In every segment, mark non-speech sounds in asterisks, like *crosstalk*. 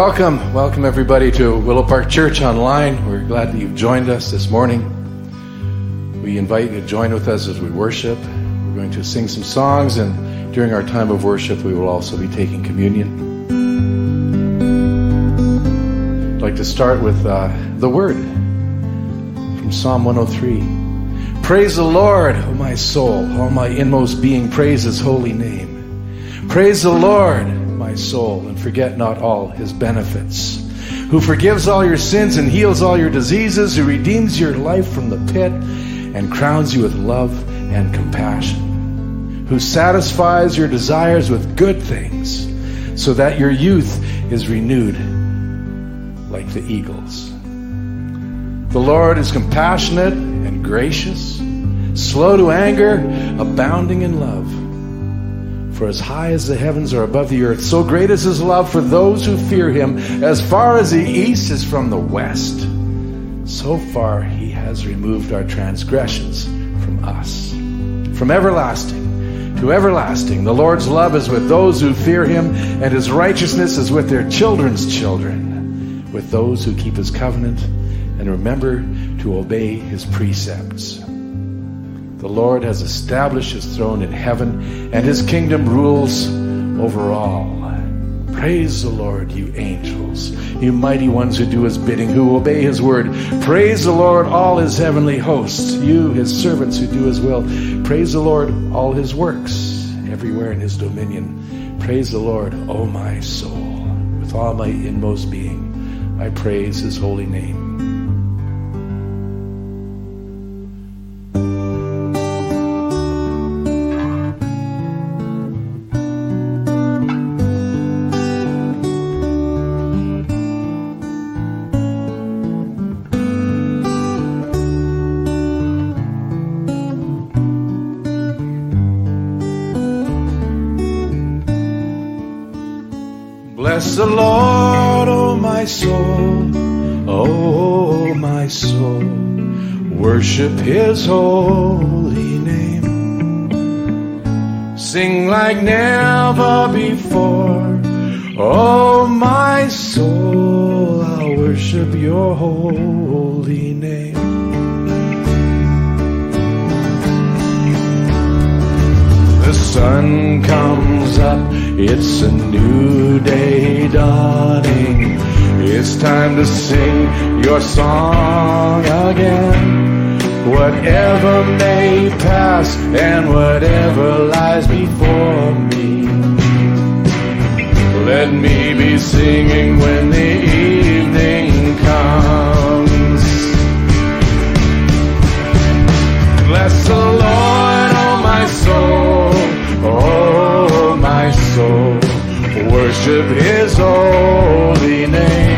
Welcome, welcome everybody to Willow Park Church online. We're glad that you've joined us this morning. We invite you to join with us as we worship. We're going to sing some songs, and during our time of worship, we will also be taking communion. I'd like to start with uh, the Word from Psalm 103. Praise the Lord, O my soul, all my inmost being, praise His holy name. Praise the Lord my soul, and forget not all his benefits. Who forgives all your sins and heals all your diseases, who redeems your life from the pit and crowns you with love and compassion. Who satisfies your desires with good things, so that your youth is renewed like the eagles. The Lord is compassionate and gracious, slow to anger, abounding in love. For as high as the heavens are above the earth, so great is his love for those who fear him. As far as the east is from the west, so far he has removed our transgressions from us. From everlasting to everlasting, the Lord's love is with those who fear him, and his righteousness is with their children's children, with those who keep his covenant and remember to obey his precepts. The Lord has established his throne in heaven, and his kingdom rules over all. Praise the Lord, you angels, you mighty ones who do his bidding, who obey his word. Praise the Lord, all his heavenly hosts, you, his servants who do his will. Praise the Lord, all his works, everywhere in his dominion. Praise the Lord, O my soul. With all my inmost being, I praise his holy name. His holy name. Sing like never before, oh my soul. I'll worship your holy name. The sun comes up, it's a new day dawning. It's time to sing your song again. Whatever may pass and whatever lies before me. Let me be singing when the evening comes. Bless the Lord, oh my soul, oh my soul. Worship his holy name.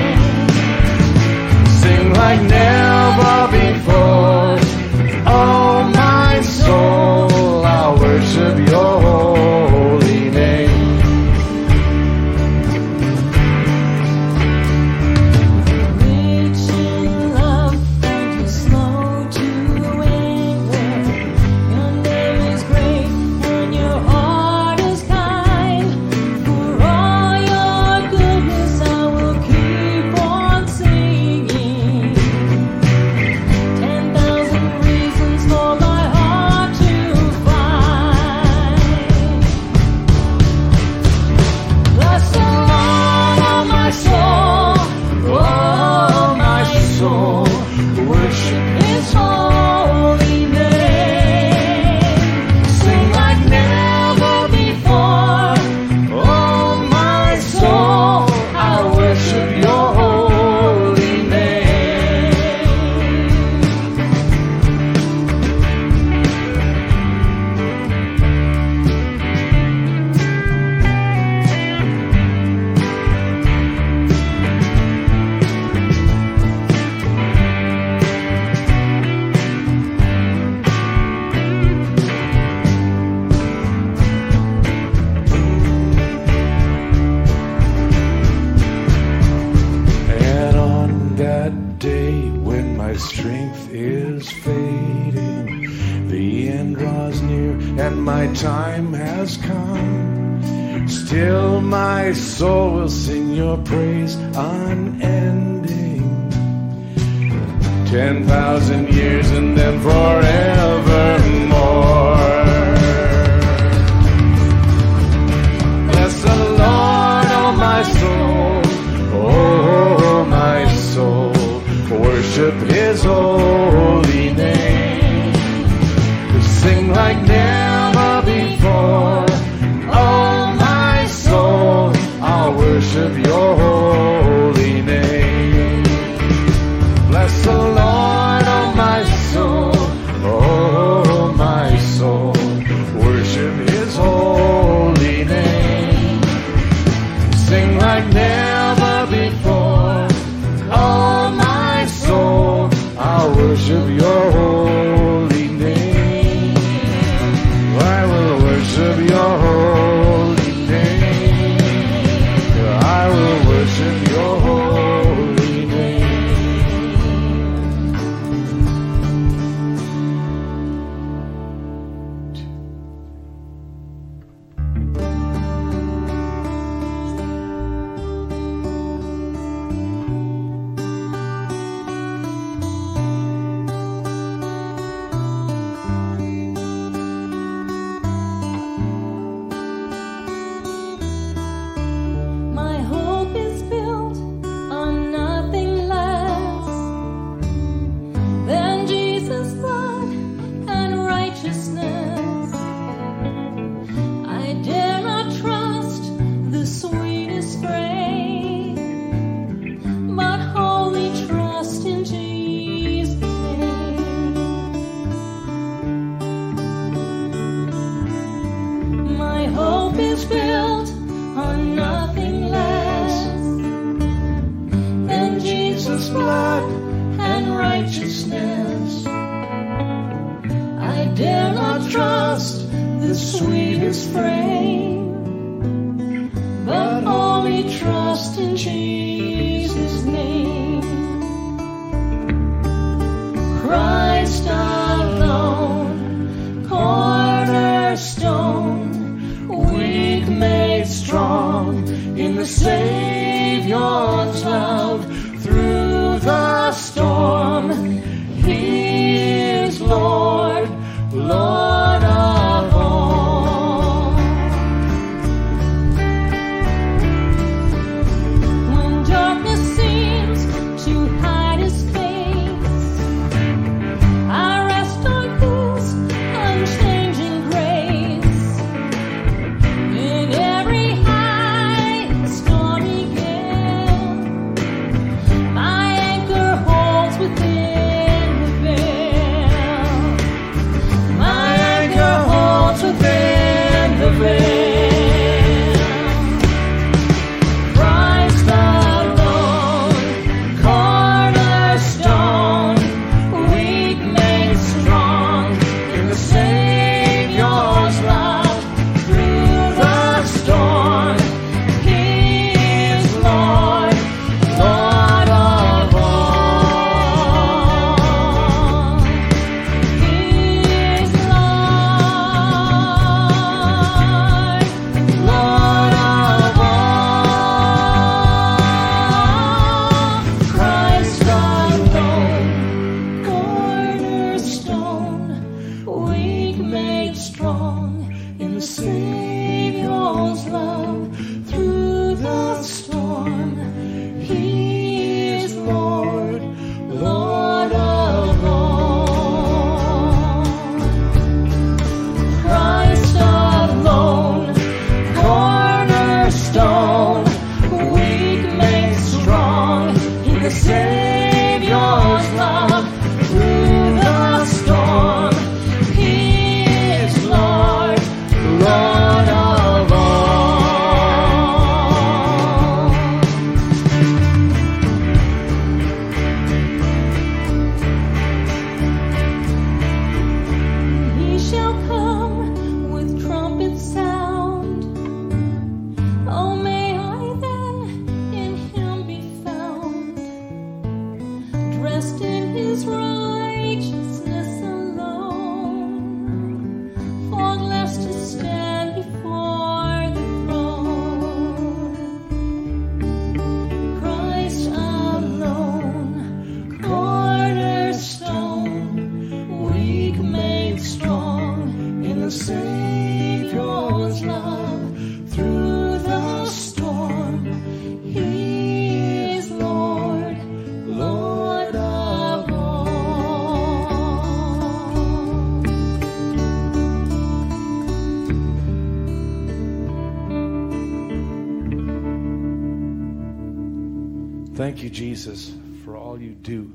Jesus, for all you do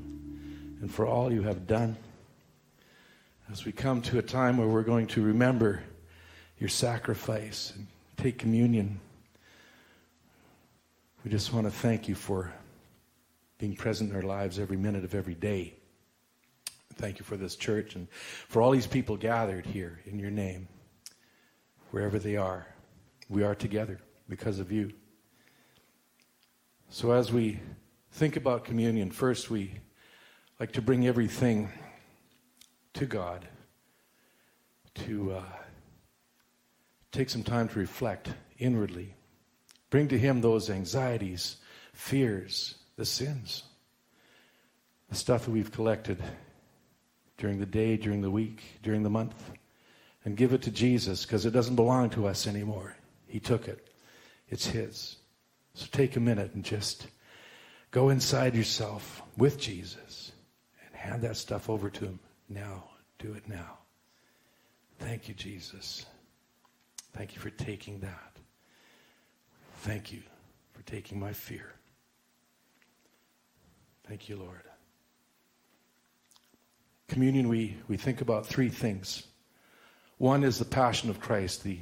and for all you have done. As we come to a time where we're going to remember your sacrifice and take communion, we just want to thank you for being present in our lives every minute of every day. Thank you for this church and for all these people gathered here in your name, wherever they are. We are together because of you. So as we think about communion, first we like to bring everything to God, to uh, take some time to reflect inwardly, bring to Him those anxieties, fears, the sins, the stuff that we've collected during the day, during the week, during the month, and give it to Jesus because it doesn't belong to us anymore. He took it, it's His. So take a minute and just go inside yourself with Jesus and hand that stuff over to Him now. Do it now. Thank you, Jesus. Thank you for taking that. Thank you for taking my fear. Thank you, Lord. Communion, we, we think about three things. One is the passion of Christ, the,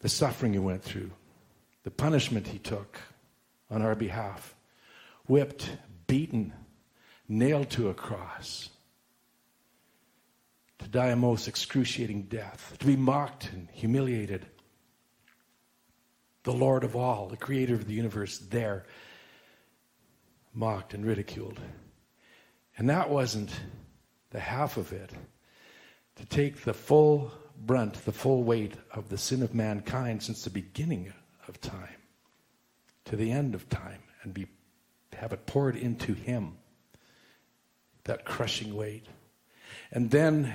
the suffering he went through, the punishment he took on our behalf, whipped, beaten, nailed to a cross, to die a most excruciating death, to be mocked and humiliated. The Lord of all, the creator of the universe, there, mocked and ridiculed. And that wasn't the half of it. To take the full brunt, the full weight of the sin of mankind since the beginning of time to the end of time and be have it poured into him that crushing weight. And then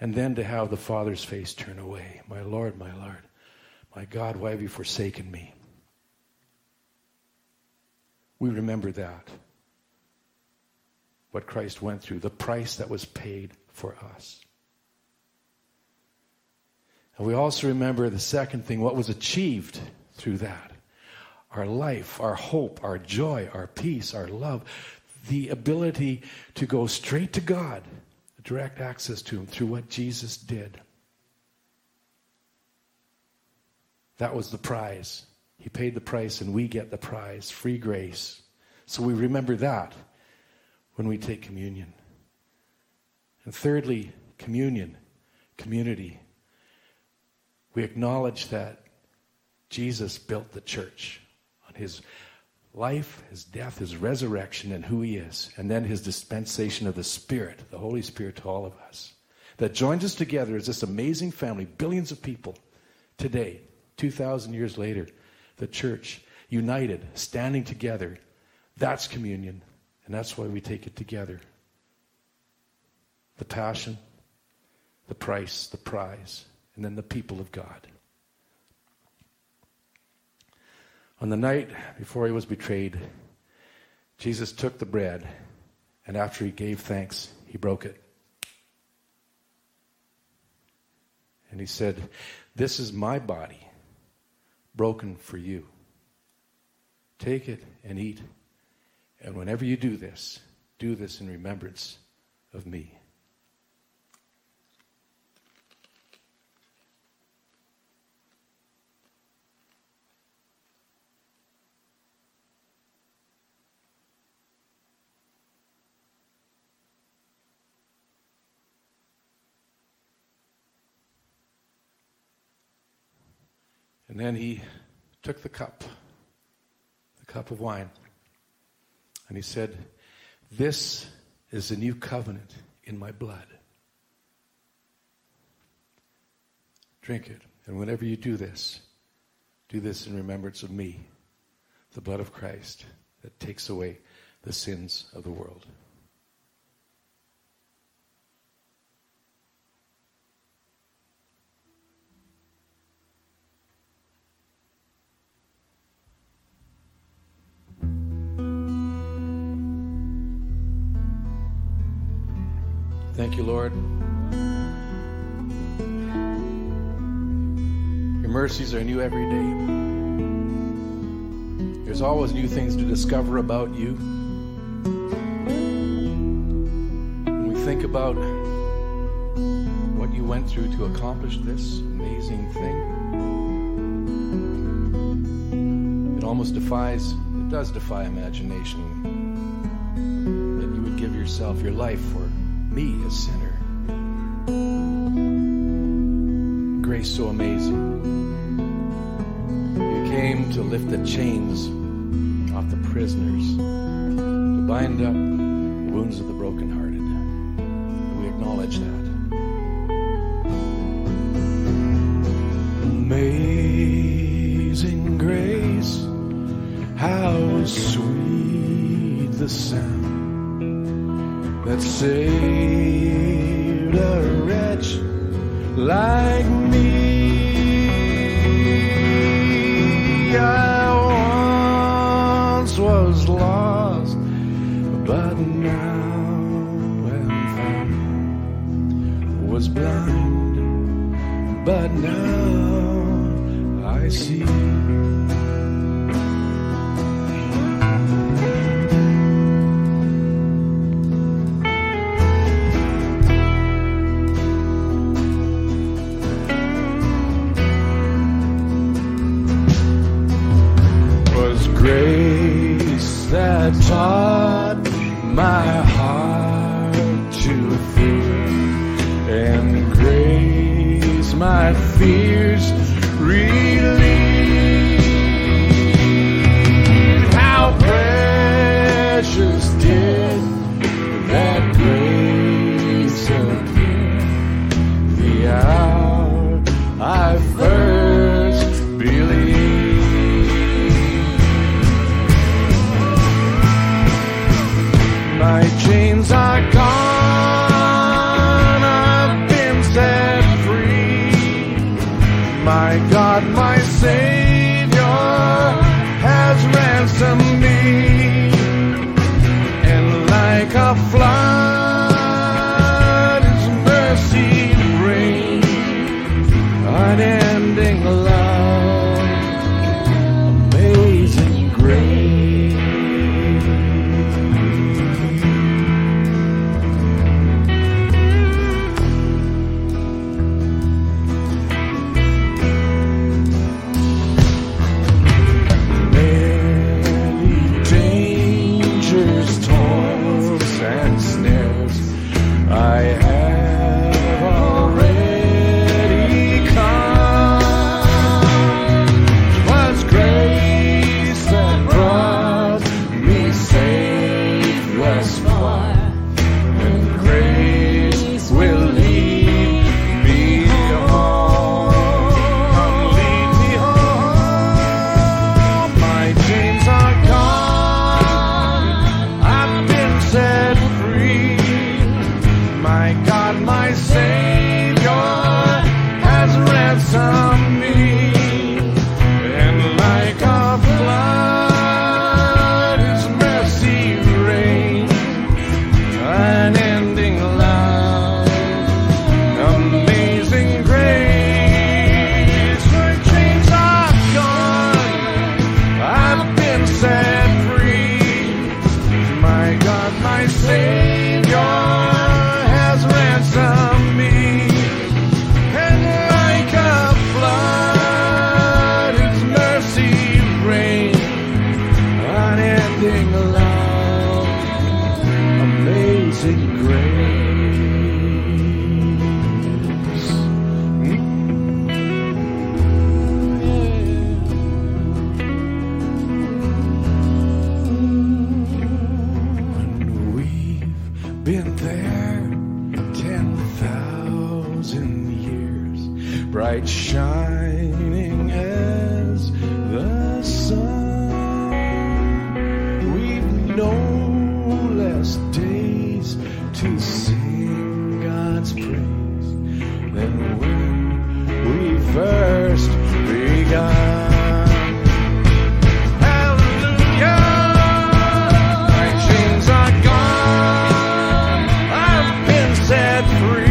and then to have the father's face turn away. My lord my lord my god why have you forsaken me? We remember that. What christ went through the price that was paid for us. And we also remember the second thing what was achieved through that our life, our hope, our joy, our peace, our love, the ability to go straight to God, direct access to Him through what Jesus did. That was the prize. He paid the price, and we get the prize free grace. So we remember that when we take communion. And thirdly, communion, community. We acknowledge that Jesus built the church his life, his death, his resurrection, and who he is, and then his dispensation of the Spirit, the Holy Spirit to all of us. That joins us together as this amazing family, billions of people today, 2,000 years later, the church, united, standing together. That's communion, and that's why we take it together. The passion, the price, the prize, and then the people of God. On the night before he was betrayed, Jesus took the bread, and after he gave thanks, he broke it. And he said, This is my body, broken for you. Take it and eat. And whenever you do this, do this in remembrance of me. And then he took the cup, the cup of wine, and he said, This is the new covenant in my blood. Drink it. And whenever you do this, do this in remembrance of me, the blood of Christ that takes away the sins of the world. Thank you, Lord. Your mercies are new every day. There's always new things to discover about you. When we think about what you went through to accomplish this amazing thing, it almost defies, it does defy imagination that you would give yourself your life for me, a sinner. Grace so amazing. You came to lift the chains off the prisoners, to bind up the wounds of the brokenhearted. We acknowledge that. Amazing grace, how sweet the sound that saved a wretch like me.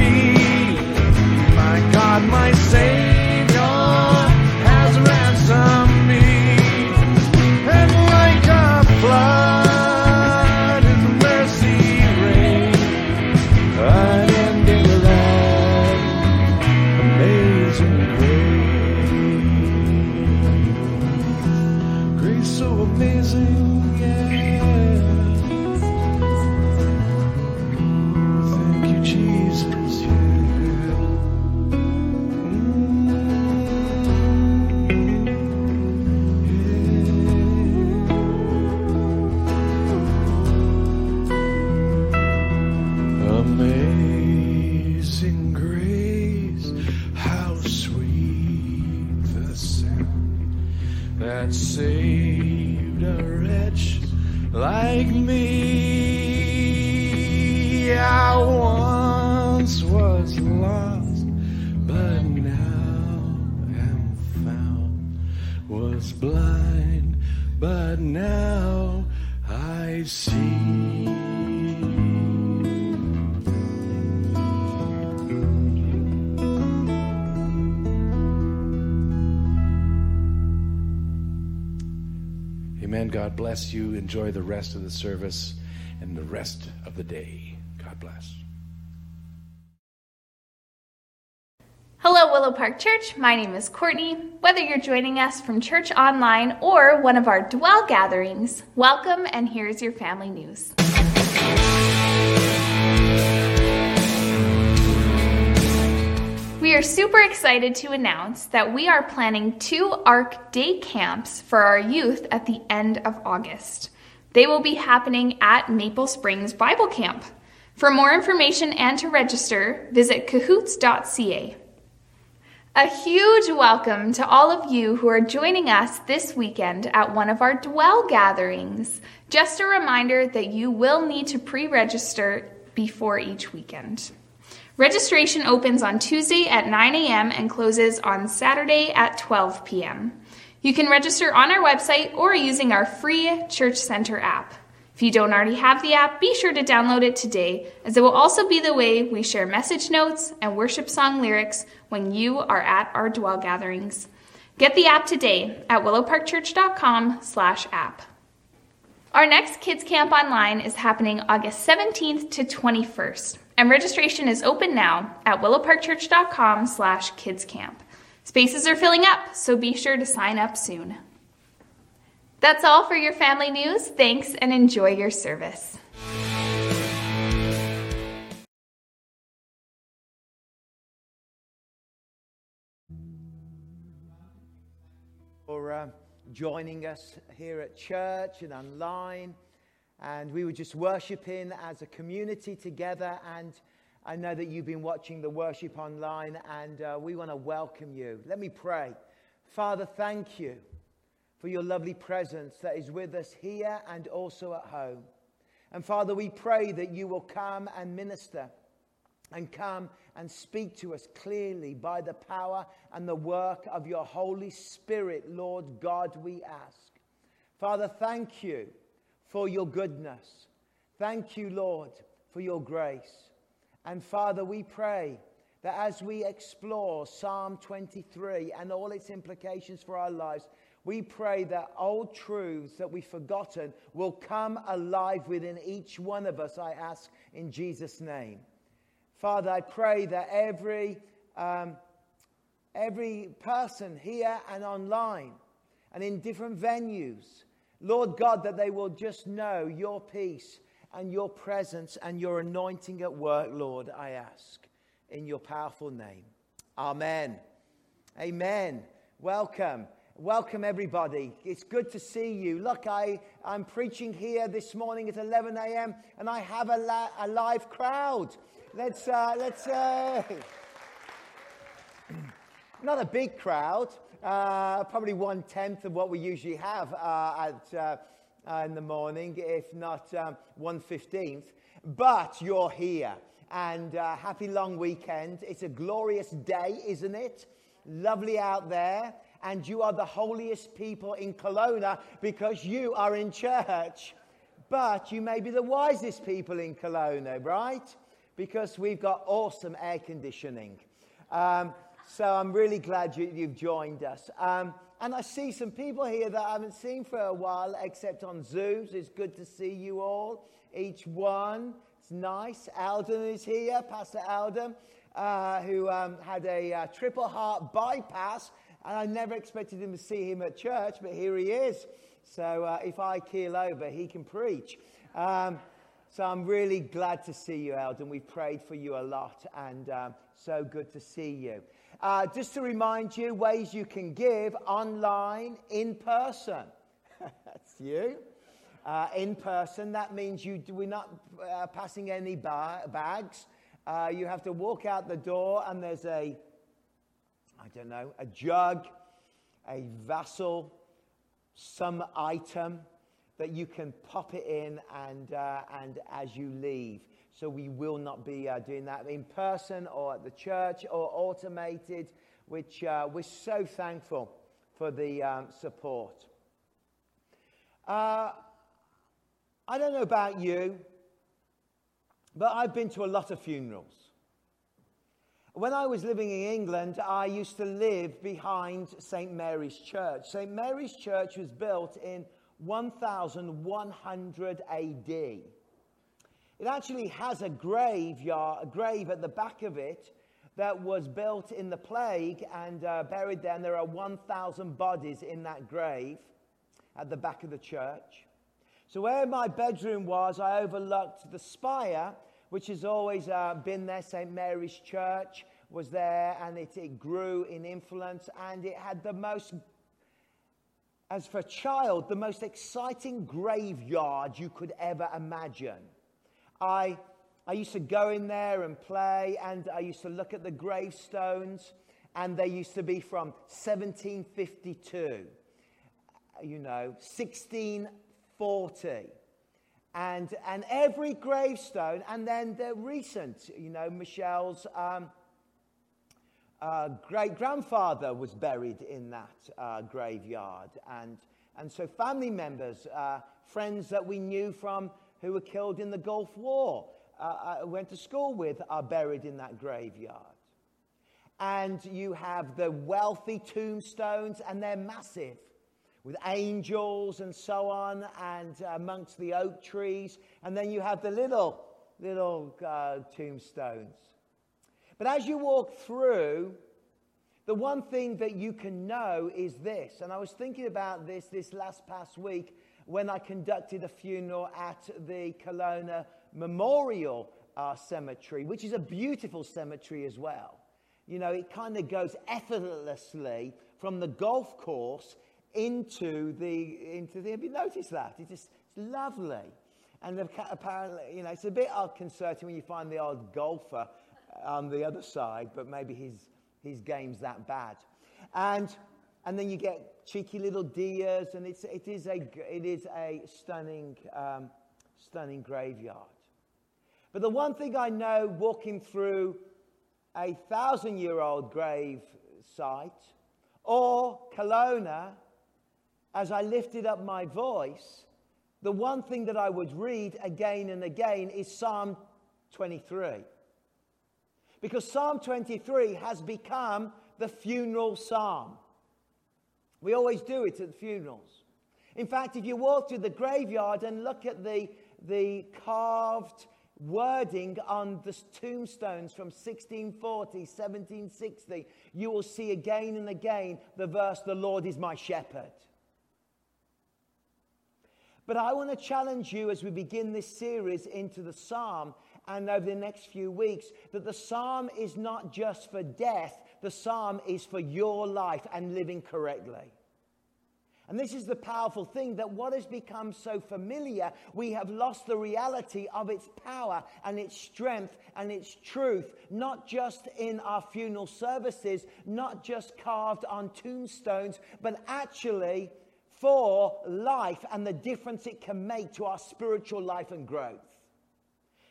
be bless you. Enjoy the rest of the service and the rest of the day. God bless. Hello, Willow Park Church. My name is Courtney. Whether you're joining us from church online or one of our dwell gatherings, welcome and here's your family news. We are super excited to announce that we are planning two ARC day camps for our youth at the end of August. They will be happening at Maple Springs Bible Camp. For more information and to register, visit cahoots.ca. A huge welcome to all of you who are joining us this weekend at one of our Dwell gatherings. Just a reminder that you will need to pre register before each weekend. Registration opens on Tuesday at 9 a.m. and closes on Saturday at 12 p.m. You can register on our website or using our free Church Center app. If you don't already have the app, be sure to download it today, as it will also be the way we share message notes and worship song lyrics when you are at our dwell gatherings. Get the app today at willowparkchurch.com/app. Our next kids camp online is happening August 17th to 21st, and registration is open now at willowparkchurch.com slash kidscamp. Spaces are filling up, so be sure to sign up soon. That's all for your family news. Thanks and enjoy your service. for uh, joining us here at church and online. And we were just worshiping as a community together. And I know that you've been watching the worship online, and uh, we want to welcome you. Let me pray. Father, thank you for your lovely presence that is with us here and also at home. And Father, we pray that you will come and minister and come and speak to us clearly by the power and the work of your Holy Spirit, Lord God, we ask. Father, thank you for your goodness. Thank you, Lord, for your grace. And Father, we pray that as we explore Psalm 23 and all its implications for our lives, we pray that old truths that we've forgotten will come alive within each one of us, I ask in Jesus' name. Father, I pray that every, um, every person here and online and in different venues, Lord God, that they will just know your peace and your presence and your anointing at work, Lord, I ask in your powerful name. Amen. Amen. Welcome. Welcome, everybody. It's good to see you. Look, I, I'm preaching here this morning at 11 a.m., and I have a, la- a live crowd. Let's, uh, let's, uh... *clears throat* not a big crowd, uh, probably one tenth of what we usually have uh, at, uh, uh, in the morning, if not um, one fifteenth. But you're here, and uh, happy long weekend. It's a glorious day, isn't it? Lovely out there, and you are the holiest people in Kelowna because you are in church. But you may be the wisest people in Kelowna, right? because we've got awesome air conditioning. Um, so I'm really glad you, have joined us. Um, and I see some people here that I haven't seen for a while, except on Zooms. It's good to see you all, each one. It's nice. Alden is here, Pastor Alden, uh, who um, had a uh, triple heart bypass. And I never expected him to see him at church, but here he is. So uh, if I keel over, he can preach. Um, so I'm really glad to see you, Alden. We've prayed for you a lot, and um, so good to see you. Uh, just to remind you, ways you can give online, in person. *laughs* That's you. Uh, in person, that means you, we're not uh, passing any ba- bags. Uh, you have to walk out the door, and there's a, I don't know, a jug, a vessel, some item that you can pop it in and, uh, and as you leave. So we will not be uh, doing that in person or at the church or automated, which uh, we're so thankful for the um, support. Uh, I don't know about you, but I've been to a lot of funerals. When I was living in England, I used to live behind St. Mary's Church. St. Mary's Church was built in 1100 AD. It actually has a graveyard, a grave at the back of it that was built in the plague and uh, buried there. And there are 1,000 bodies in that grave at the back of the church. So, where my bedroom was, I overlooked the spire which has always uh, been there. St. Mary's Church was there and it, it grew in influence and it had the most, as for a child, the most exciting graveyard you could ever imagine. I, I used to go in there and play and I used to look at the gravestones and they used to be from 1752, you know, 1640 and, and every gravestone, and then the recent, you know, Michelle's um, uh, great grandfather was buried in that uh, graveyard. And, and so, family members, uh, friends that we knew from who were killed in the Gulf War, uh, went to school with, are buried in that graveyard. And you have the wealthy tombstones, and they're massive with angels and so on, and amongst the oak trees. And then you have the little, little uh, tombstones. But as you walk through, the one thing that you can know is this. And I was thinking about this this last past week when I conducted a funeral at the Kelowna Memorial uh, Cemetery, which is a beautiful cemetery as well. You know, it kind of goes effortlessly from the golf course into the, into the, have you noticed that? It's just, it's lovely. And apparently, you know, it's a bit disconcerting when you find the odd golfer on the other side, but maybe his, his game's that bad. And, and then you get cheeky little deers, and it's, it, is a, it is a stunning, um, stunning graveyard. But the one thing I know walking through a thousand year old grave site or Kelowna as I lifted up my voice, the one thing that I would read again and again is Psalm 23. Because Psalm 23 has become the funeral psalm. We always do it at funerals. In fact, if you walk through the graveyard and look at the, the carved wording on the tombstones from 1640, 1760, you will see again and again the verse, The Lord is my shepherd. But I want to challenge you as we begin this series into the psalm and over the next few weeks that the psalm is not just for death, the psalm is for your life and living correctly. And this is the powerful thing that what has become so familiar, we have lost the reality of its power and its strength and its truth, not just in our funeral services, not just carved on tombstones, but actually for life and the difference it can make to our spiritual life and growth.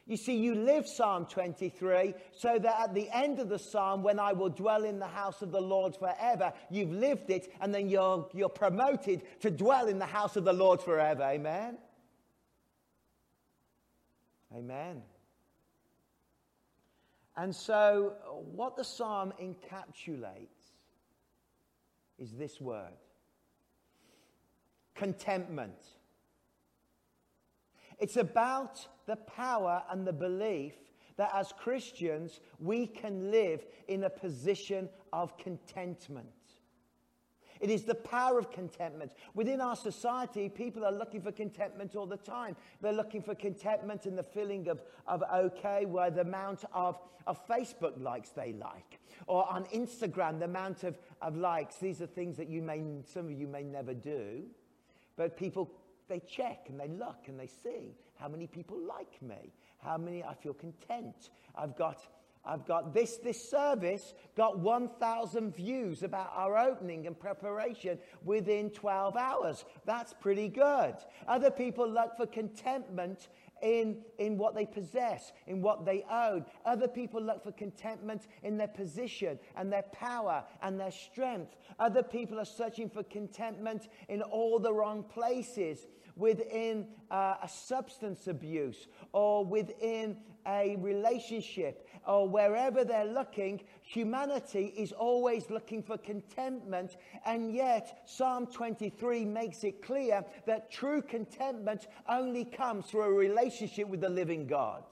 You see, you live Psalm 23 so that at the end of the psalm, when I will dwell in the house of the Lord forever, you've lived it and then you're, you're promoted to dwell in the house of the Lord forever. Amen? Amen. And so, what the psalm encapsulates is this word contentment. It's about the power and the belief that as Christians, we can live in a position of contentment. It is the power of contentment. Within our society, people are looking for contentment all the time. They're looking for contentment in the feeling of, of okay, where the amount of, of Facebook likes they like, or on Instagram, the amount of, of likes. These are things that you may, some of you may never do. But people, they check and they look and they see how many people like me, how many I feel content. I've got, I've got this, this service got 1,000 views about our opening and preparation within 12 hours. That's pretty good. Other people look for contentment in, in what they possess, in what they own. Other people look for contentment in their position and their power and their strength. Other people are searching for contentment in all the wrong places within uh, a substance abuse or within a relationship or wherever they're looking, humanity is always looking for contentment. And yet, Psalm 23 makes it clear that true contentment only comes through a relationship with the living God.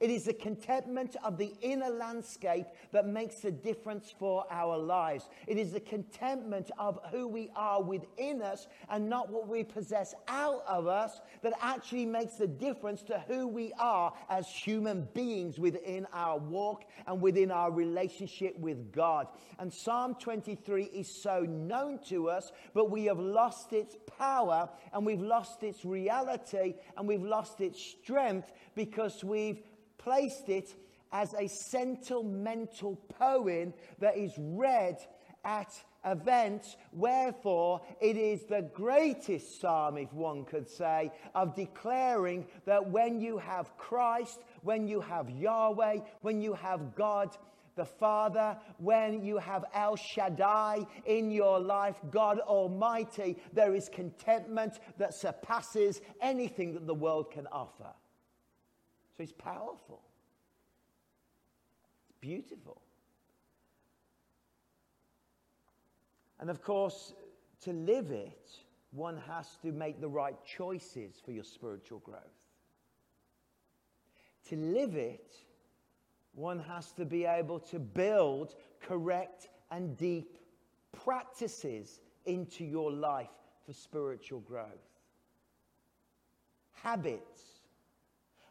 It is the contentment of the inner landscape that makes the difference for our lives. It is the contentment of who we are within us and not what we possess out of us that actually makes the difference to who we are as human beings within our walk and within our relationship with God. And Psalm 23 is so known to us, but we have lost its power and we've lost its reality and we've lost its strength because we've placed it as a sentimental poem that is read at events. Wherefore, it is the greatest psalm, if one could say, of declaring that when you have Christ, when you have Yahweh, when you have God, the Father, when you have El Shaddai in your life, God Almighty, there is contentment that surpasses anything that the world can offer. So it's powerful. It's beautiful. And of course, to live it, one has to make the right choices for your spiritual growth. To live it, one has to be able to build correct and deep practices into your life for spiritual growth. Habits.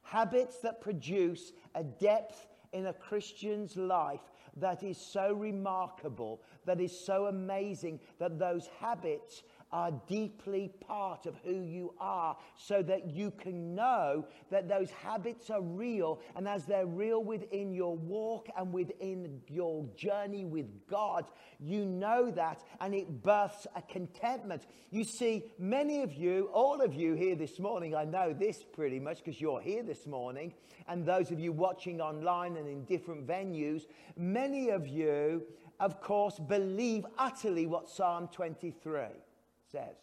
Habits that produce a depth in a Christian's life that is so remarkable, that is so amazing, that those habits are deeply part of who you are so that you can know that those habits are real. And as they're real within your walk and within your journey with God, you know that and it births a contentment. You see, many of you, all of you here this morning, I know this pretty much because you're here this morning, and those of you watching online and in different venues, many of you, of course, believe utterly what Psalm 23 says.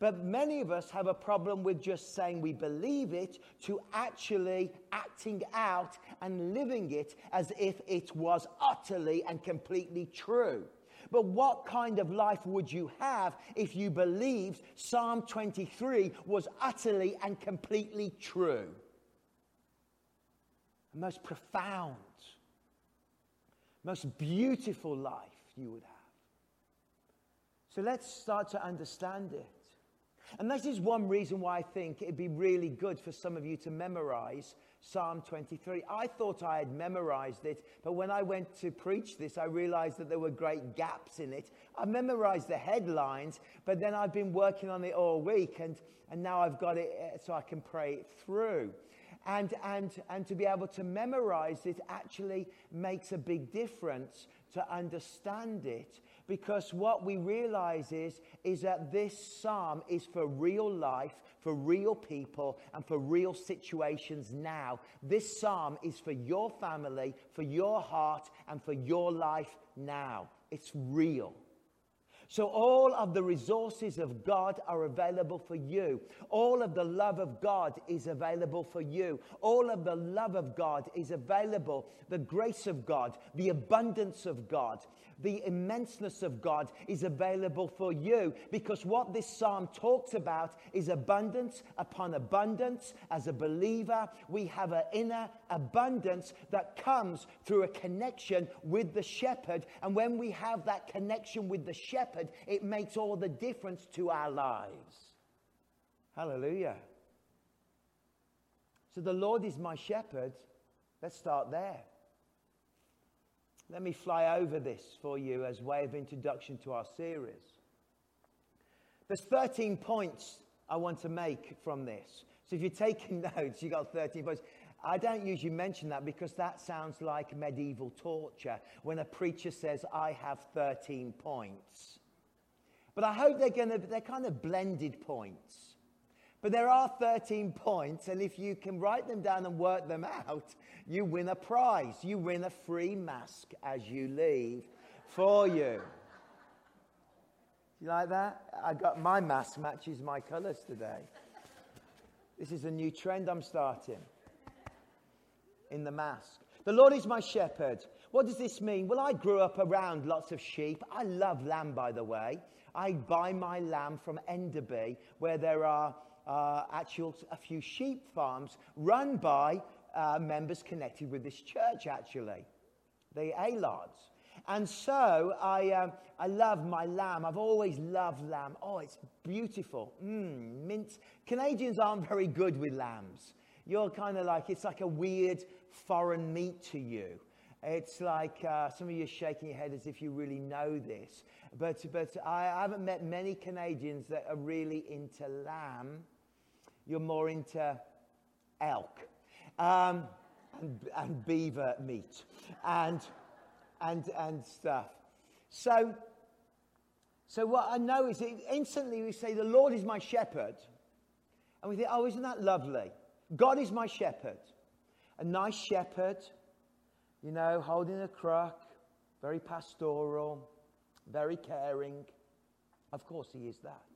But many of us have a problem with just saying we believe it to actually acting out and living it as if it was utterly and completely true. But what kind of life would you have if you believed Psalm 23 was utterly and completely true? The most profound, most beautiful life you would have. So let's start to understand it. And this is one reason why I think it'd be really good for some of you to memorize Psalm 23. I thought I had memorized it, but when I went to preach this, I realized that there were great gaps in it. I memorized the headlines, but then I've been working on it all week, and, and now I've got it uh, so I can pray it through. And, and, and to be able to memorize it actually makes a big difference to understand it because what we realize is, is that this psalm is for real life, for real people, and for real situations now. This psalm is for your family, for your heart, and for your life now. It's real. So, all of the resources of God are available for you. All of the love of God is available for you. All of the love of God is available. The grace of God, the abundance of God, the immenseness of God is available for you because what this psalm talks about is abundance upon abundance. As a believer, we have an inner abundance that comes through a connection with the shepherd. And when we have that connection with the shepherd, it makes all the difference to our lives. Hallelujah. So the Lord is my shepherd. Let's start there. Let me fly over this for you as way of introduction to our series. There's 13 points I want to make from this. So if you're taking *laughs* notes, you got 13 points. I don't usually mention that because that sounds like medieval torture when a preacher says, I have 13 points. But I hope they're, gonna, they're kind of blended points. But there are 13 points, and if you can write them down and work them out, you win a prize. You win a free mask as you leave for you. You like that? I got my mask matches my colours today. This is a new trend I'm starting in the mask. The Lord is my shepherd. What does this mean? Well, I grew up around lots of sheep. I love lamb, by the way. I buy my lamb from Enderby, where there are uh, actual a few sheep farms run by uh, members connected with this church, actually, the Alards. And so I, um, I love my lamb. I've always loved lamb. Oh, it's beautiful. Mmm, mint. Canadians aren't very good with lambs. You're kind of like, it's like a weird foreign meat to you. It's like uh, some of you are shaking your head as if you really know this. But, but I haven't met many Canadians that are really into lamb. You're more into elk um, and, and beaver meat. And and, and stuff. So, so what I know is that instantly we say, The Lord is my shepherd. And we think, oh, isn't that lovely? God is my shepherd. A nice shepherd, you know, holding a crook, very pastoral, very caring. Of course, he is that.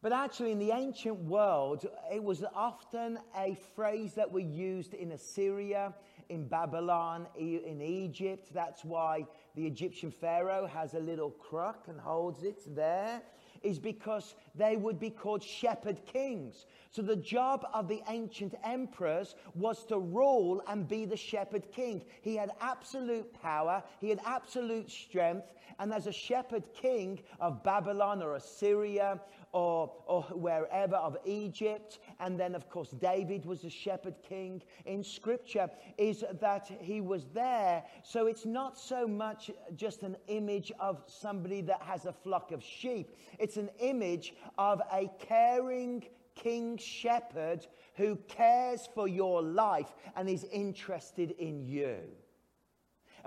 But actually, in the ancient world, it was often a phrase that was used in Assyria in Babylon, in Egypt. That's why the Egyptian Pharaoh has a little crook and holds it there, is because they would be called shepherd kings. So the job of the ancient emperors was to rule and be the shepherd king. He had absolute power, he had absolute strength, and as a shepherd king of Babylon or Assyria or, or wherever of Egypt. And then, of course, David was the shepherd king in scripture, is that he was there. So it's not so much just an image of somebody that has a flock of sheep, it's an image of a caring king shepherd who cares for your life and is interested in you.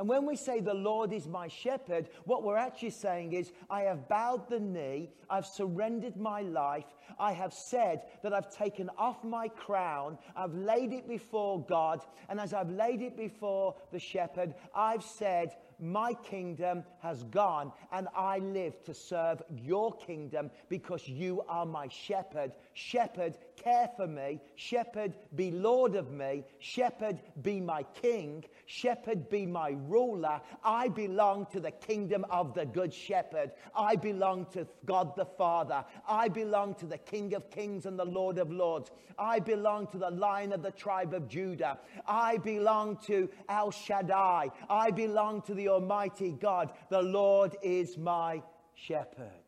And when we say the Lord is my shepherd, what we're actually saying is, I have bowed the knee, I've surrendered my life, I have said that I've taken off my crown, I've laid it before God, and as I've laid it before the shepherd, I've said, my kingdom has gone, and I live to serve your kingdom because you are my shepherd. Shepherd, care for me. Shepherd, be Lord of me. Shepherd, be my king. Shepherd, be my ruler. I belong to the kingdom of the good shepherd. I belong to God the Father. I belong to the King of kings and the Lord of lords. I belong to the lion of the tribe of Judah. I belong to El Shaddai. I belong to the Almighty God. The Lord is my shepherd.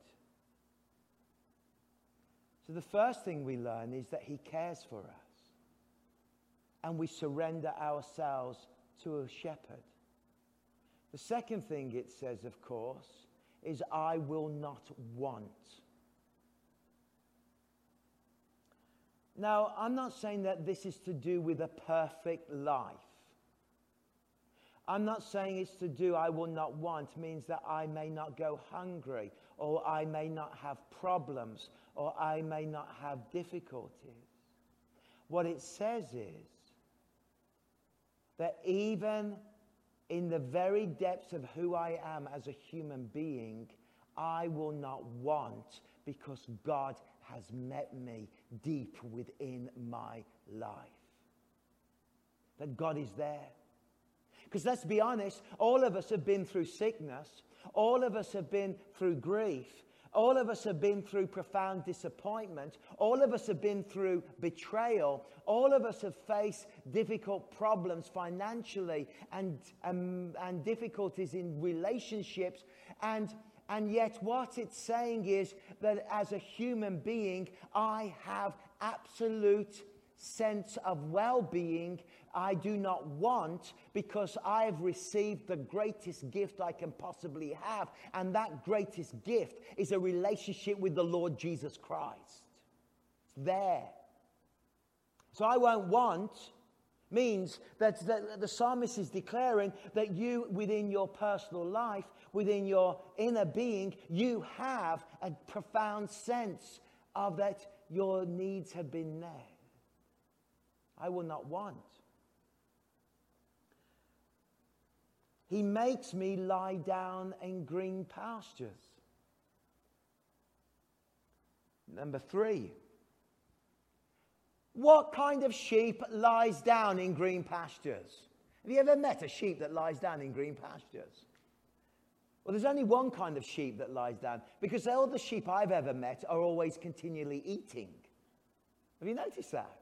The first thing we learn is that He cares for us. And we surrender ourselves to a shepherd. The second thing it says, of course, is I will not want. Now, I'm not saying that this is to do with a perfect life. I'm not saying it's to do I will not want means that I may not go hungry or I may not have problems or I may not have difficulties. What it says is that even in the very depths of who I am as a human being, I will not want because God has met me deep within my life. That God is there. Because let's be honest, all of us have been through sickness, all of us have been through grief. All of us have been through profound disappointment. All of us have been through betrayal. All of us have faced difficult problems financially and, um, and difficulties in relationships. And, and yet, what it's saying is that as a human being, I have absolute sense of well being I do not want because I have received the greatest gift I can possibly have. And that greatest gift is a relationship with the Lord Jesus Christ. It's there. So I won't want means that, that the psalmist is declaring that you, within your personal life, within your inner being, you have a profound sense of that your needs have been met. I will not want. He makes me lie down in green pastures. Number three, what kind of sheep lies down in green pastures? Have you ever met a sheep that lies down in green pastures? Well, there's only one kind of sheep that lies down because all the sheep I've ever met are always continually eating. Have you noticed that?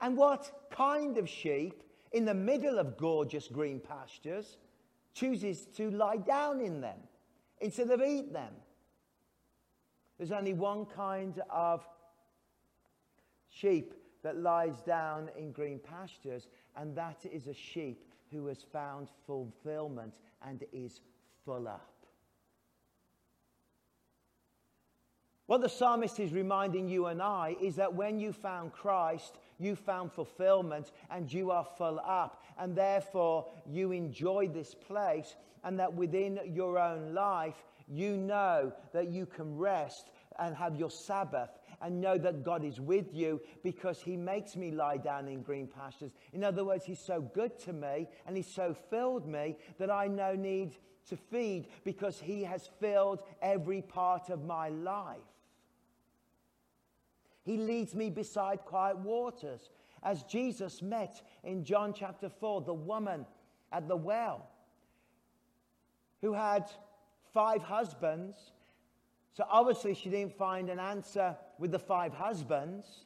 And what kind of sheep in the middle of gorgeous green pastures chooses to lie down in them instead of eat them? There's only one kind of sheep that lies down in green pastures, and that is a sheep who has found fulfillment and is full up. What the psalmist is reminding you and I is that when you found Christ, you found fulfillment and you are full up, and therefore you enjoy this place, and that within your own life, you know that you can rest and have your Sabbath and know that God is with you because He makes me lie down in green pastures. In other words, He's so good to me and He's so filled me that I no need to feed because He has filled every part of my life. He leads me beside quiet waters. As Jesus met in John chapter 4, the woman at the well who had five husbands so obviously, she didn't find an answer with the five husbands.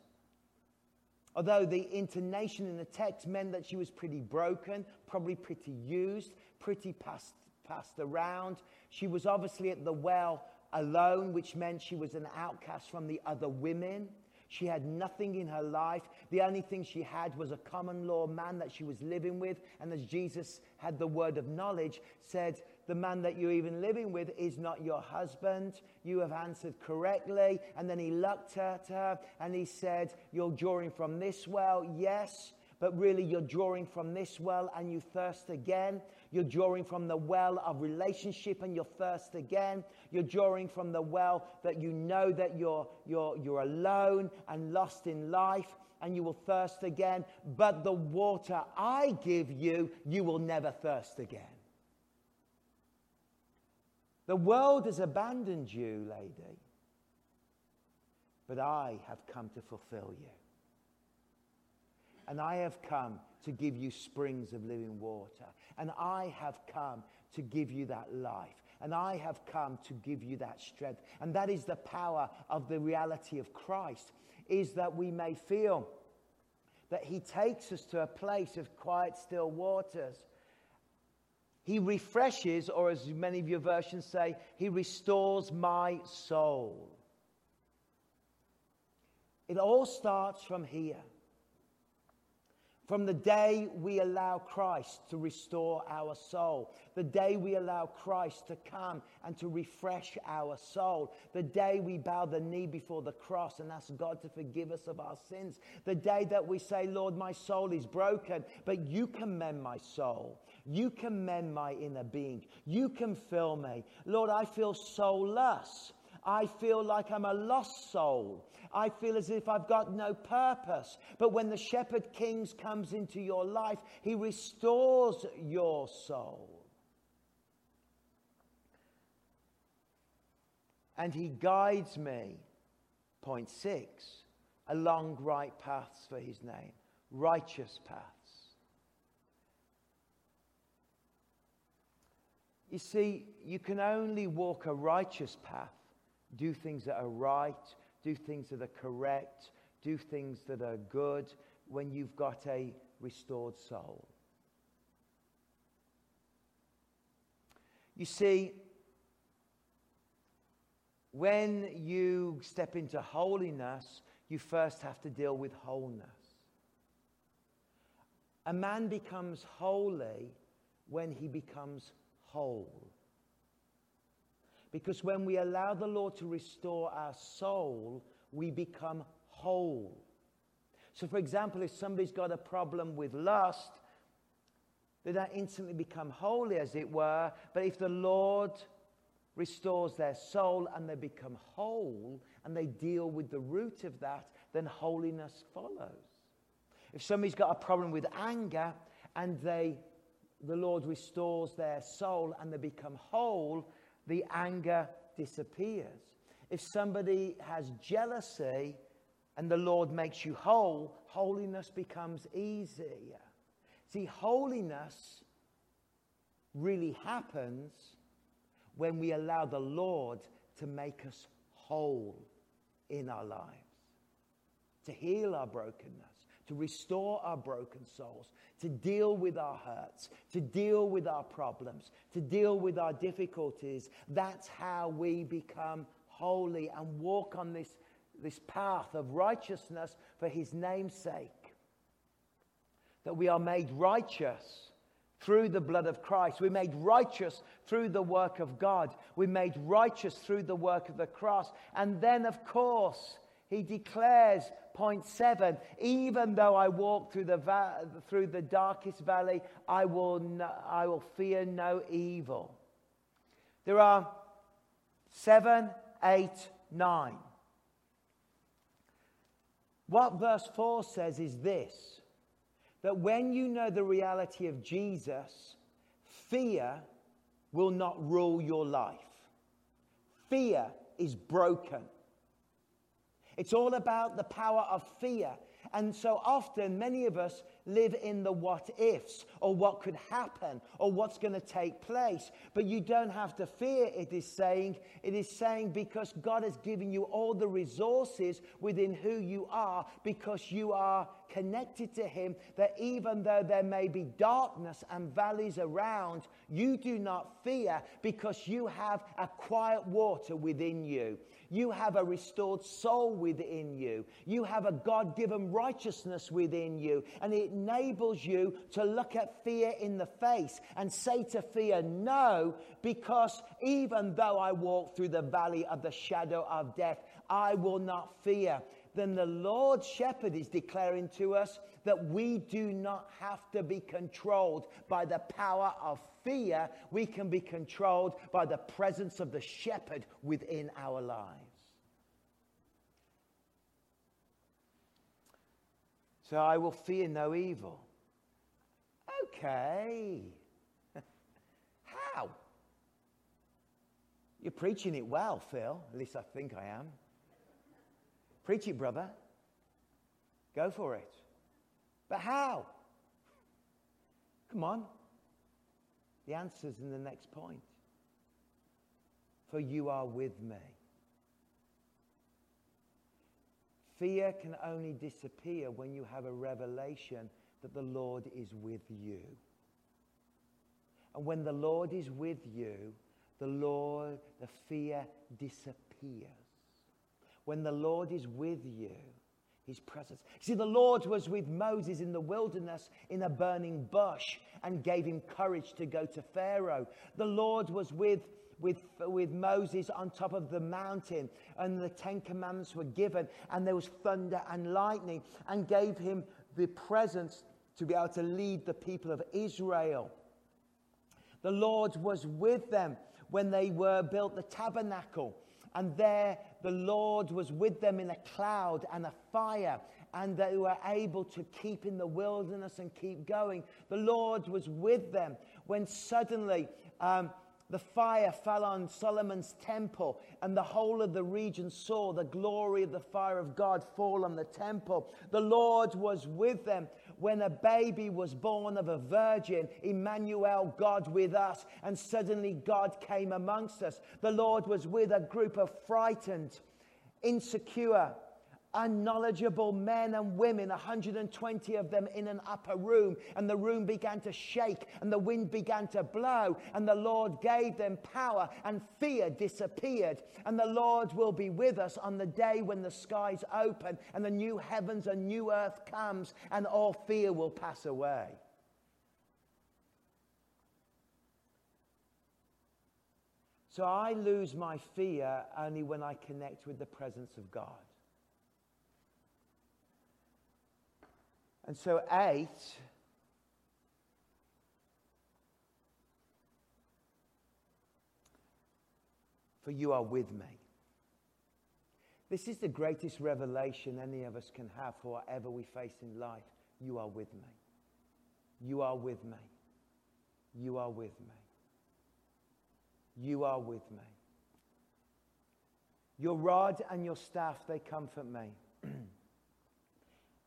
Although the intonation in the text meant that she was pretty broken, probably pretty used, pretty passed, passed around. She was obviously at the well alone, which meant she was an outcast from the other women. She had nothing in her life. The only thing she had was a common law man that she was living with. And as Jesus had the word of knowledge, said, The man that you're even living with is not your husband. You have answered correctly. And then he looked at her and he said, You're drawing from this well? Yes but really you're drawing from this well and you thirst again. You're drawing from the well of relationship and you're thirst again. You're drawing from the well that you know that you're, you're, you're alone and lost in life and you will thirst again. But the water I give you, you will never thirst again. The world has abandoned you, lady, but I have come to fulfill you. And I have come to give you springs of living water. And I have come to give you that life. And I have come to give you that strength. And that is the power of the reality of Christ, is that we may feel that he takes us to a place of quiet, still waters. He refreshes, or as many of your versions say, he restores my soul. It all starts from here. From the day we allow Christ to restore our soul, the day we allow Christ to come and to refresh our soul, the day we bow the knee before the cross and ask God to forgive us of our sins, the day that we say, Lord, my soul is broken, but you can mend my soul. You can mend my inner being. You can fill me. Lord, I feel soulless. I feel like I'm a lost soul. I feel as if I've got no purpose. But when the shepherd kings comes into your life, he restores your soul. And he guides me, point six, along right paths for his name, righteous paths. You see, you can only walk a righteous path, do things that are right, do things that are correct, do things that are good when you've got a restored soul. You see, when you step into holiness, you first have to deal with wholeness. A man becomes holy when he becomes whole. Because when we allow the Lord to restore our soul, we become whole. So, for example, if somebody's got a problem with lust, they don't instantly become holy, as it were. But if the Lord restores their soul and they become whole and they deal with the root of that, then holiness follows. If somebody's got a problem with anger and they, the Lord restores their soul and they become whole, the anger disappears. If somebody has jealousy and the Lord makes you whole, holiness becomes easier. See, holiness really happens when we allow the Lord to make us whole in our lives, to heal our brokenness, to restore our broken souls, to deal with our hurts, to deal with our problems, to deal with our difficulties. That's how we become holy and walk on this, this path of righteousness for His name's sake. That we are made righteous through the blood of Christ. We're made righteous through the work of God. We're made righteous through the work of the cross. And then, of course, he declares, point seven, even though I walk through the, va- through the darkest valley, I will, no, I will fear no evil. There are seven, eight, nine. What verse 4 says is this that when you know the reality of Jesus, fear will not rule your life. Fear is broken. It's all about the power of fear. And so often, many of us live in the what ifs or what could happen or what's going to take place. But you don't have to fear, it is saying. It is saying because God has given you all the resources within who you are, because you are connected to Him, that even though there may be darkness and valleys around, you do not fear because you have a quiet water within you. You have a restored soul within you. You have a God given righteousness within you. And it enables you to look at fear in the face and say to fear, No, because even though I walk through the valley of the shadow of death, I will not fear. Then the Lord shepherd is declaring to us that we do not have to be controlled by the power of fear. We can be controlled by the presence of the shepherd within our lives. So I will fear no evil. Okay. *laughs* How? You're preaching it well, Phil. At least I think I am. Preach it, brother. Go for it. But how? Come on. The answer's in the next point. For you are with me. Fear can only disappear when you have a revelation that the Lord is with you. And when the Lord is with you, the Lord, the fear disappears. When the Lord is with you, his presence. See, the Lord was with Moses in the wilderness in a burning bush and gave him courage to go to Pharaoh. The Lord was with with, with Moses on top of the mountain, and the Ten Commandments were given, and there was thunder and lightning, and gave him the presence to be able to lead the people of Israel. The Lord was with them when they were built the tabernacle. And there the Lord was with them in a cloud and a fire, and they were able to keep in the wilderness and keep going. The Lord was with them when suddenly um, the fire fell on Solomon's temple, and the whole of the region saw the glory of the fire of God fall on the temple. The Lord was with them when a baby was born of a virgin, Emmanuel, God with us, and suddenly God came amongst us. The Lord was with a group of frightened, insecure, unknowledgeable men and women, 120 of them in an upper room, and the room began to shake, and the wind began to blow, and the Lord gave them power, and fear disappeared. And the Lord will be with us on the day when the skies open, and the new heavens and new earth comes, and all fear will pass away. So I lose my fear only when I connect with the presence of God. And so, eight. For you are with me. This is the greatest revelation any of us can have for whatever we face in life. You are with me. You are with me. You are with me. You are with me. Your rod and your staff, they comfort me. *clears throat*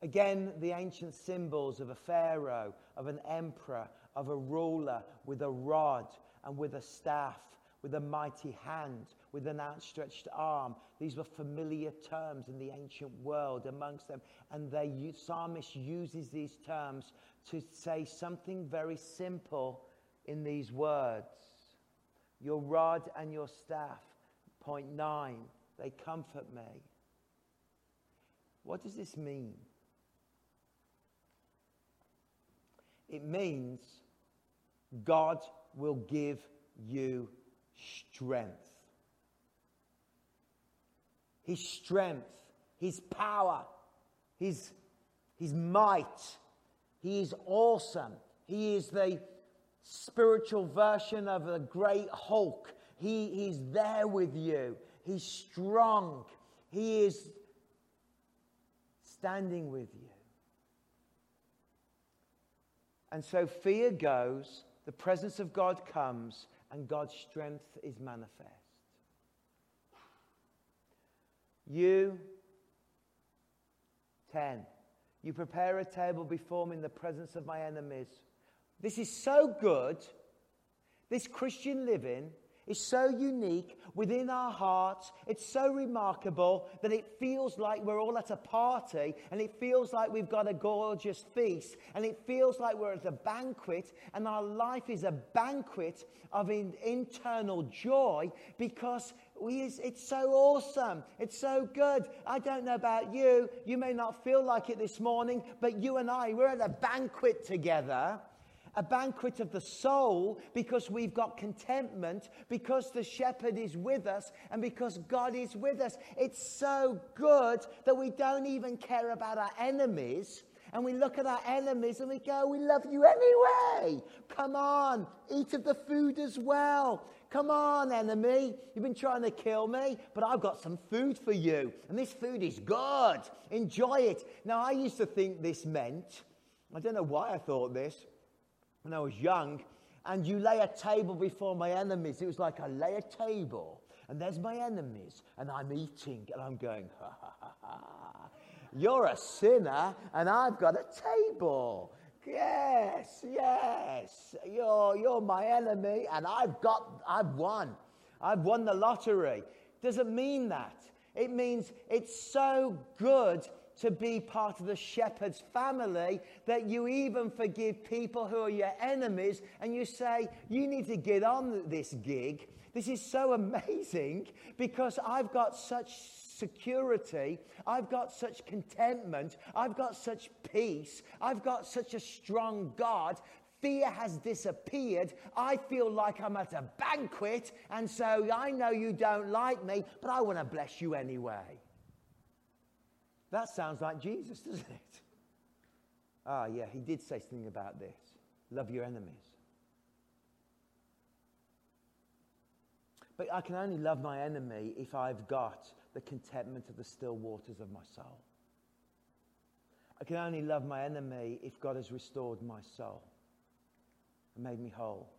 Again, the ancient symbols of a pharaoh, of an emperor, of a ruler with a rod and with a staff, with a mighty hand, with an outstretched arm. These were familiar terms in the ancient world amongst them. And the psalmist uses these terms to say something very simple in these words. Your rod and your staff, point nine, they comfort me. What does this mean? It means God will give you strength. His strength, His power, His, his might. He is awesome. He is the spiritual version of the great Hulk. He, he's there with you. He's strong. He is standing with you. And so fear goes, the presence of God comes, and God's strength is manifest. You, 10, you prepare a table before me in the presence of my enemies. This is so good. This Christian living is so unique within our hearts. It's so remarkable that it feels like we're all at a party and it feels like we've got a gorgeous feast and it feels like we're at a banquet and our life is a banquet of in, internal joy because we, it's so awesome. It's so good. I don't know about you. You may not feel like it this morning, but you and I, we're at a banquet together a banquet of the soul because we've got contentment, because the shepherd is with us, and because God is with us. It's so good that we don't even care about our enemies. And we look at our enemies and we go, We love you anyway. Come on, eat of the food as well. Come on, enemy. You've been trying to kill me, but I've got some food for you. And this food is good. Enjoy it. Now, I used to think this meant, I don't know why I thought this, when I was young, and you lay a table before my enemies. It was like I lay a table, and there's my enemies, and I'm eating, and I'm going, ha ha ha ha. You're a sinner, and I've got a table. Yes, yes. You're, you're my enemy, and I've got, I've won. I've won the lottery. Doesn't mean that. It means it's so good to be part of the shepherd's family that you even forgive people who are your enemies and you say, You need to get on this gig. This is so *laughs* amazing because I've got such security, I've got such contentment, I've got such peace, I've got such a strong God. Fear has disappeared. I feel like I'm at a banquet, and so I know you don't like me, but I want to bless you anyway. That sounds like Jesus, doesn't it? Ah, yeah, he did say something about this. Love your enemies. But I can only love my enemy if I've got the contentment of the still waters of my soul. I can only love my enemy if God has restored my soul and made me whole.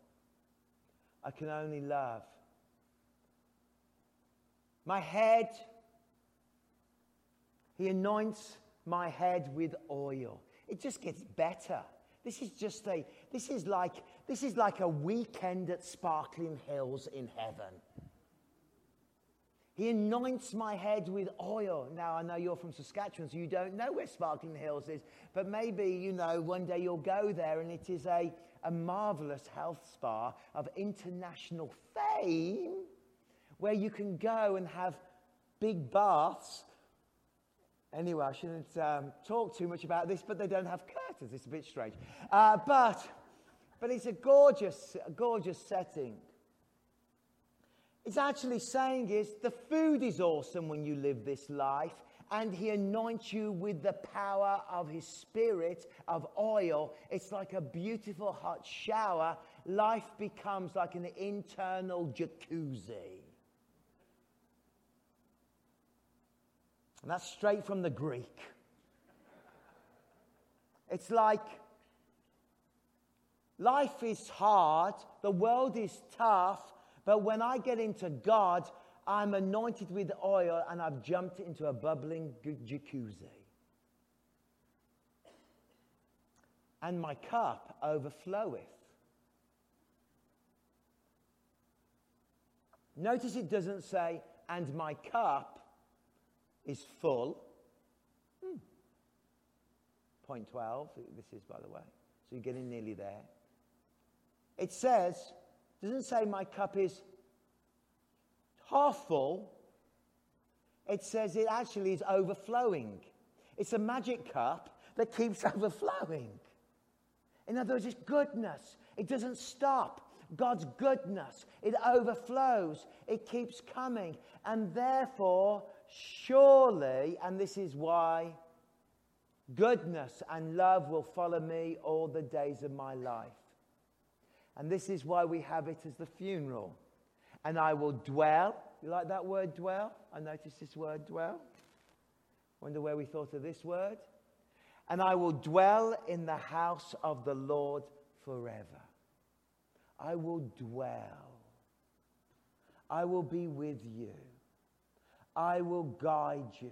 I can only love my head he anoints my head with oil. It just gets better. This is just a, this is like, this is like a weekend at Sparkling Hills in heaven. He anoints my head with oil. Now, I know you're from Saskatchewan, so you don't know where Sparkling Hills is, but maybe, you know, one day you'll go there and it is a, a marvelous health spa of international fame where you can go and have big baths Anyway, I shouldn't um, talk too much about this, but they don't have curtains. It's a bit strange. Uh, but, but it's a gorgeous, gorgeous setting. It's actually saying is the food is awesome when you live this life, and he anoints you with the power of his spirit of oil. It's like a beautiful hot shower. Life becomes like an internal jacuzzi. And that's straight from the Greek. It's like life is hard, the world is tough, but when I get into God, I'm anointed with oil and I've jumped into a bubbling jacuzzi. And my cup overfloweth. Notice it doesn't say, and my cup is full. Hmm. Point 12, this is, by the way. So you're getting nearly there. It says, doesn't say my cup is half full. It says it actually is overflowing. It's a magic cup that keeps *laughs* overflowing. In other words, it's goodness. It doesn't stop. God's goodness. It overflows. It keeps coming. And therefore, surely, and this is why goodness and love will follow me all the days of my life. And this is why we have it as the funeral. And I will dwell. You like that word dwell? I noticed this word dwell. Wonder where we thought of this word. And I will dwell in the house of the Lord forever. I will dwell. I will be with you. I will guide you.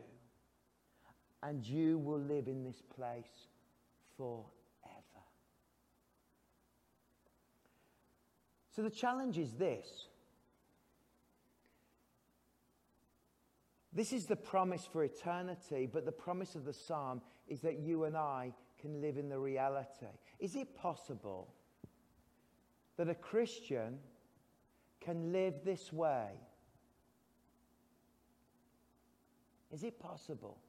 And you will live in this place forever. So the challenge is this. This is the promise for eternity, but the promise of the psalm is that you and I can live in the reality. Is it possible that a Christian can live this way? Is it possible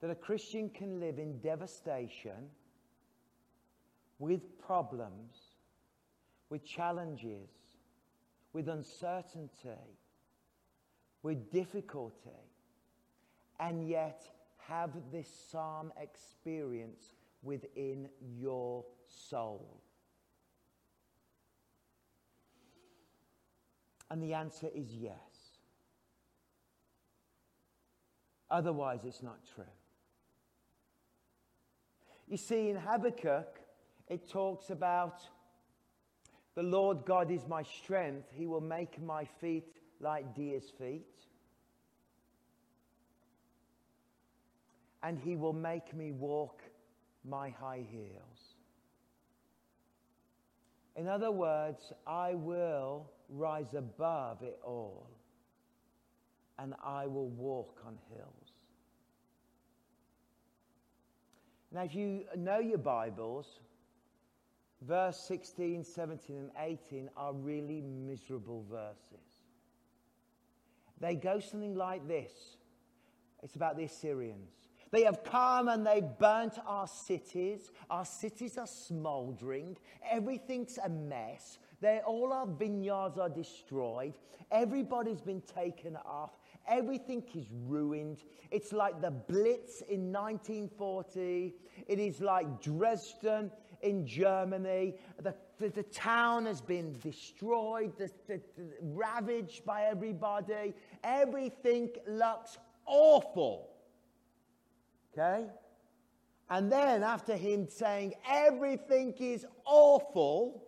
that a Christian can live in devastation, with problems, with challenges, with uncertainty, with difficulty, and yet have this psalm experience within your soul? And the answer is yes. Otherwise, it's not true. You see, in Habakkuk, it talks about the Lord God is my strength. He will make my feet like deer's feet. And he will make me walk my high heels. In other words, I will rise above it all and I will walk on hills. Now, if you know your Bibles, verse 16, 17, and 18 are really miserable verses. They go something like this it's about the Assyrians. They have come and they burnt our cities. Our cities are smoldering. Everything's a mess. They, all our vineyards are destroyed. Everybody's been taken off. Everything is ruined. It's like the Blitz in 1940. It is like Dresden in Germany. The, the, the town has been destroyed, the, ravaged by everybody. Everything looks awful. Okay? And then, after him saying, Everything is awful,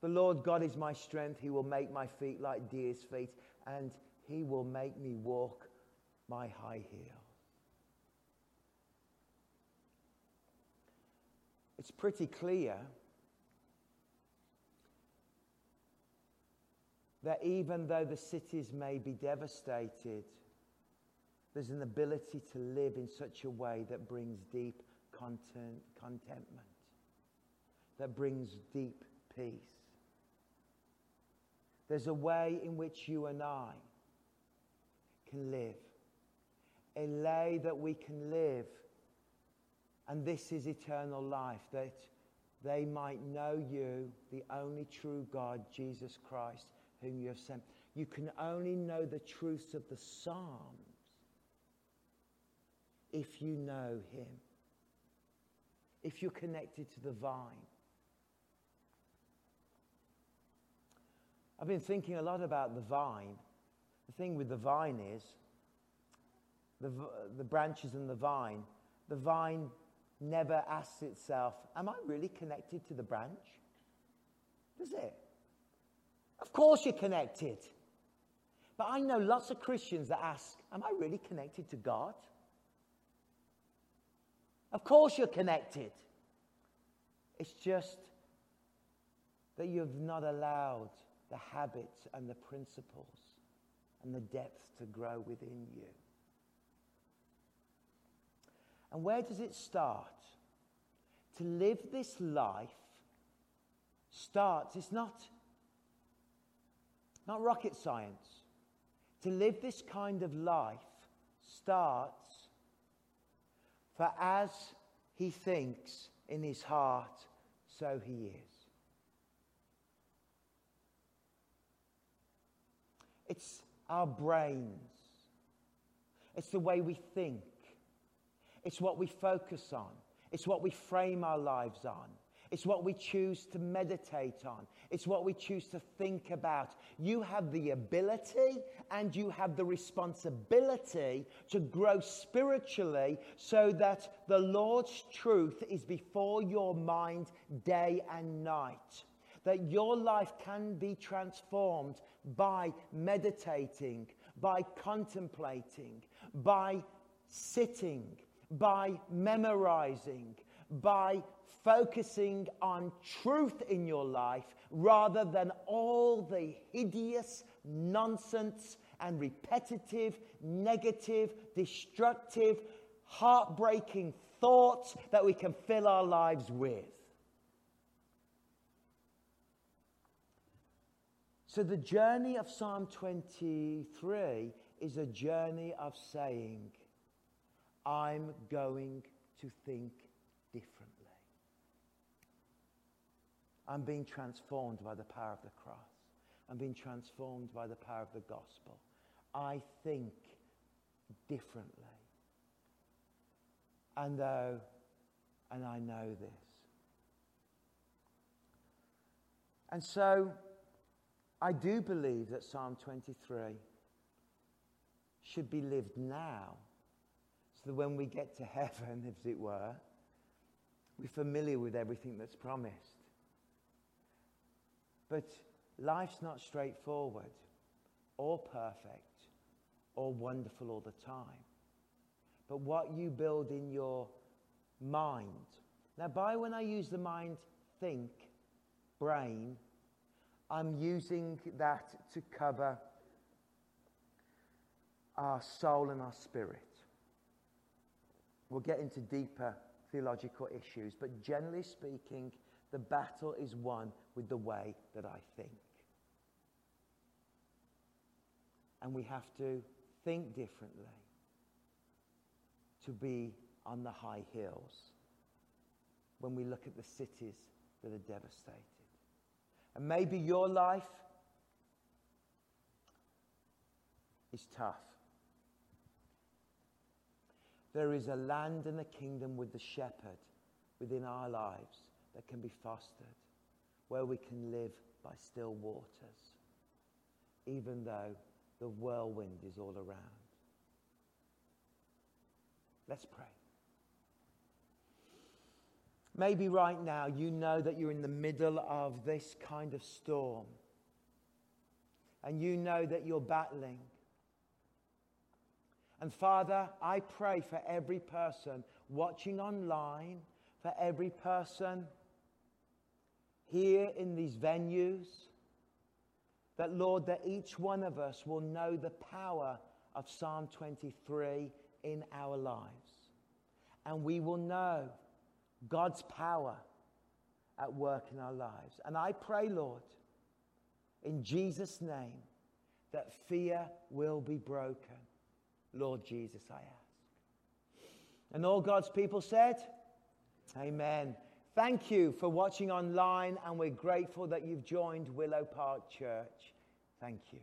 the Lord God is my strength. He will make my feet like deer's feet, and he will make me walk my high heel. It's pretty clear that even though the cities may be devastated, there's an ability to live in such a way that brings deep content, contentment, that brings deep peace. There's a way in which you and I can live, a lay that we can live, and this is eternal life, that they might know you, the only true God, Jesus Christ, whom you have sent. You can only know the truths of the Psalms if you know Him, if you're connected to the vine. I've been thinking a lot about the vine. The thing with the vine is the, the branches and the vine. The vine never asks itself, Am I really connected to the branch? Does it? Of course you're connected. But I know lots of Christians that ask, Am I really connected to God? Of course you're connected. It's just that you've not allowed the habits and the principles and the depth to grow within you. And where does it start? To live this life starts, it's not, not rocket science. To live this kind of life starts for as he thinks in his heart, so he is. It's our brains. It's the way we think. It's what we focus on. It's what we frame our lives on. It's what we choose to meditate on. It's what we choose to think about. You have the ability and you have the responsibility to grow spiritually so that the Lord's truth is before your mind day and night. That your life can be transformed by meditating, by contemplating, by sitting, by memorizing, by focusing on truth in your life rather than all the hideous nonsense and repetitive, negative, destructive, heartbreaking thoughts that we can fill our lives with. So, the journey of Psalm 23 is a journey of saying, I'm going to think differently. I'm being transformed by the power of the cross. I'm being transformed by the power of the gospel. I think differently. And though, and I know this. And so, I do believe that Psalm 23 should be lived now so that when we get to *laughs* heaven, as it were, we're familiar with everything that's promised. But life's not straightforward or perfect or wonderful all the time. But what you build in your mind. Now, by when I use the mind, think, brain, I'm using that to cover our soul and our spirit. We'll get into deeper theological issues, but generally speaking, the battle is won with the way that I think. And we have to think differently to be on the high hills when we look at the cities that are devastated. And maybe your life is tough. There is a land and a kingdom with the shepherd within our lives that can be fostered, where we can live by still waters, even though the whirlwind is all around. Let's pray. Maybe right now you know that you're in the middle of this kind of storm. And you know that you're battling. And Father, I pray for every person watching online, for every person here in these venues, that Lord, that each one of us will know the power of Psalm 23 in our lives. And we will know God's power at work in our lives. And I pray, Lord, in Jesus' name, that fear will be broken. Lord Jesus, I ask. And all God's people said, Amen. Thank you for watching online, and we're grateful that you've joined Willow Park Church. Thank you.